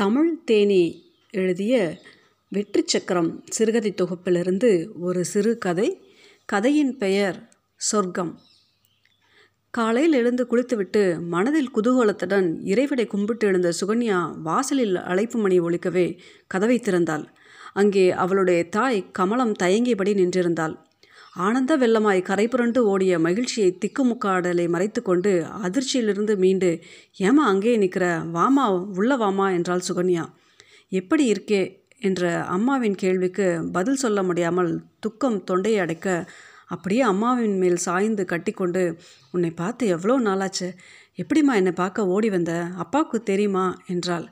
தமிழ் தேனி எழுதிய வெற்றி சக்கரம் சிறுகதை தொகுப்பிலிருந்து ஒரு சிறு கதை. கதையின் பெயர் சொர்க்கம். காலையில் எழுந்து குளித்துவிட்டு மனதில் குதூகலத்துடன் இறைவனை கும்பிட்டு எழுந்த சுகன்யா வாசலில் அழைப்பு மணி ஒழிக்கவே கதவை திறந்தாள். அங்கே அவளுடைய தாய் கமலம் தயங்கியபடி நின்றிருந்தாள். ஆனந்த வெள்ளமாய் கரை புரண்டு ஓடிய மகிழ்ச்சியை திக்குமுக்காடலை மறைத்து கொண்டு அதிர்ச்சியிலிருந்து மீண்டு ஏமா அங்கேயே நிற்கிற வாமா உள்ள வாமா என்றாள் சுகன்யா. எப்படி இருக்கே? என்ற அம்மாவின் கேள்விக்கு பதில் சொல்ல முடியாமல் துக்கம் தொண்டையை அடைக்க அப்படியே அம்மாவின் மேல் சாய்ந்து கட்டிக்கொண்டு உன்னை பார்த்து எவ்வளோ நாளாச்சு? எப்படிம்மா என்னை பார்க்க ஓடி வந்த? அப்பாவுக்கு தெரியுமா? என்றாள்.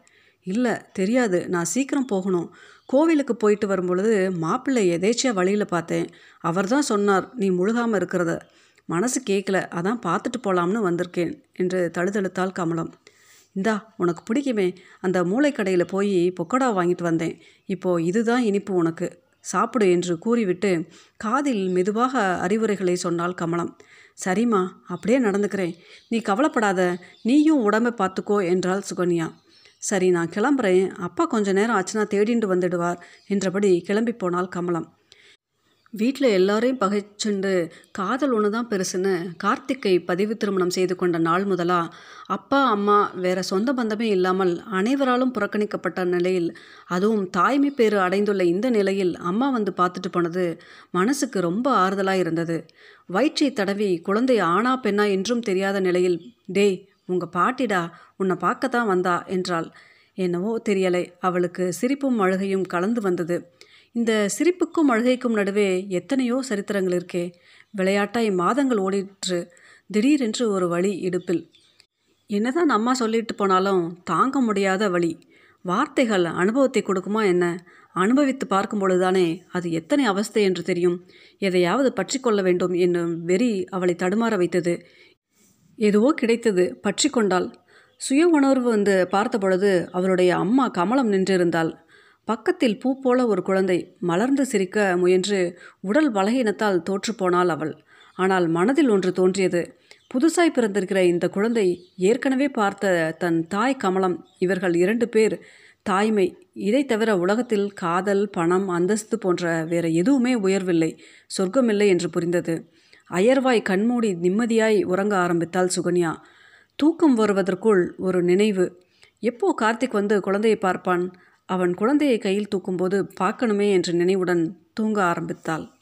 இல்லை தெரியாது. நான் சீக்கிரம் போகணும். கோவிலுக்கு போயிட்டு வரும்பொழுது மாப்பிள்ளை எதேச்சியாக வழியில் பார்த்தேன். அவர் தான் சொன்னார் நீ முழுகாமல் இருக்கிறத. மனசு கேட்கல அதான் பார்த்துட்டு போகலாம்னு வந்திருக்கேன் என்று தழுதழுத்தாள் கமலம். இந்தா உனக்கு பிடிக்குமே. அந்த மூளைக்கடையில் போய் பொக்கடா வாங்கிட்டு வந்தேன். இப்போது இதுதான் இனிப்பு உனக்கு. சாப்பிடு என்று கூறிவிட்டு காதில் மெதுவாக அறிவுரைகளை சொன்னாள் கமலம். சரிம்மா அப்படியே நடந்துக்கிறேன். நீ கவலைப்படாத. நீயும் உடம்பை பார்த்துக்கோ என்றாள் சுகன்யா. சரி நான் கிளம்புறேன். அப்பா கொஞ்ச நேரம் ஆச்சுன்னா தேடிண்டு வந்துடுவார் என்றபடி கிளம்பி போனால் கமலம். வீட்டில் எல்லாரையும் பகைச்சுண்டு காதல் ஒன்று தான் பெருசுன்னு கார்த்திக்கை பதிவு திருமணம் செய்து கொண்ட நாள் முதலா அப்பா அம்மா வேற சொந்த பந்தமே இல்லாமல் அனைவராலும் புறக்கணிக்கப்பட்ட நிலையில் அதுவும் தாய்மை பேறு அடைந்துள்ள இந்த நிலையில் அம்மா வந்து பார்த்துட்டு போனது மனசுக்கு ரொம்ப ஆறுதலாக இருந்தது. வயிற்றை தடவி குழந்தை ஆணா பெண்ணா என்றும் தெரியாத நிலையில் டேய் உங்கள் பாட்டிடா உன்னை பார்க்கத்தான் வந்தா என்றாள். என்னவோ தெரியலை அவளுக்கு சிரிப்பும் அழுகையும் கலந்து வந்தது. இந்த சிரிப்புக்கும் அழுகைக்கும் நடுவே எத்தனையோ சரித்திரங்கள் இருக்கே. விளையாட்டாய் மாதங்கள் ஓடிற்று. திடீரென்று ஒரு வழி இடுப்பில். என்னதான் அம்மா சொல்லிட்டு போனாலும் தாங்க முடியாத வழி. வார்த்தைகள் அனுபவத்தை கொடுக்குமா என்ன? அனுபவித்து பார்க்கும் பொழுதுதானே அது எத்தனை அவஸ்தை என்று தெரியும். எதையாவது பற்றி கொள்ள வேண்டும் என்னும் வெறி அவளை தடுமாற வைத்தது. எதுவோ கிடைத்தது. பற்றி கொண்டாள். சுய உணர்வு வந்து பார்த்த பொழுது அவளுடைய அம்மா கமலம் நின்றிருந்தாள். பக்கத்தில் பூ போல ஒரு குழந்தை மலர்ந்து சிரிக்க முயன்று உடல் பலகீனத்தால் தோற்றுப்போனாள் அவள். ஆனால் மனதில் ஒன்று தோன்றியது. புதுசாய் பிறந்திருக்கிற இந்த குழந்தை ஏற்கனவே பார்த்த தன் தாய் கமலம் இவர்கள் இரண்டு பேர் தாய்மை இதை தவிர உலகத்தில் காதல் பணம் அந்தஸ்து போன்ற வேற எதுவுமே உயர்வில்லை சொர்க்கமில்லை என்று புரிந்தது. அயர்வாய் கண்மூடி நிம்மதியாய் உறங்க ஆரம்பித்தாள் சுகன்யா. தூக்கம் வருவதற்குள் ஒரு நினைவு. எப்போ கார்த்திக் வந்து குழந்தையை பார்ப்பான்? அவன் குழந்தையை கையில் தூக்கும்போது பார்க்கணுமே என்ற நினைவுடன் தூங்க ஆரம்பித்தாள்.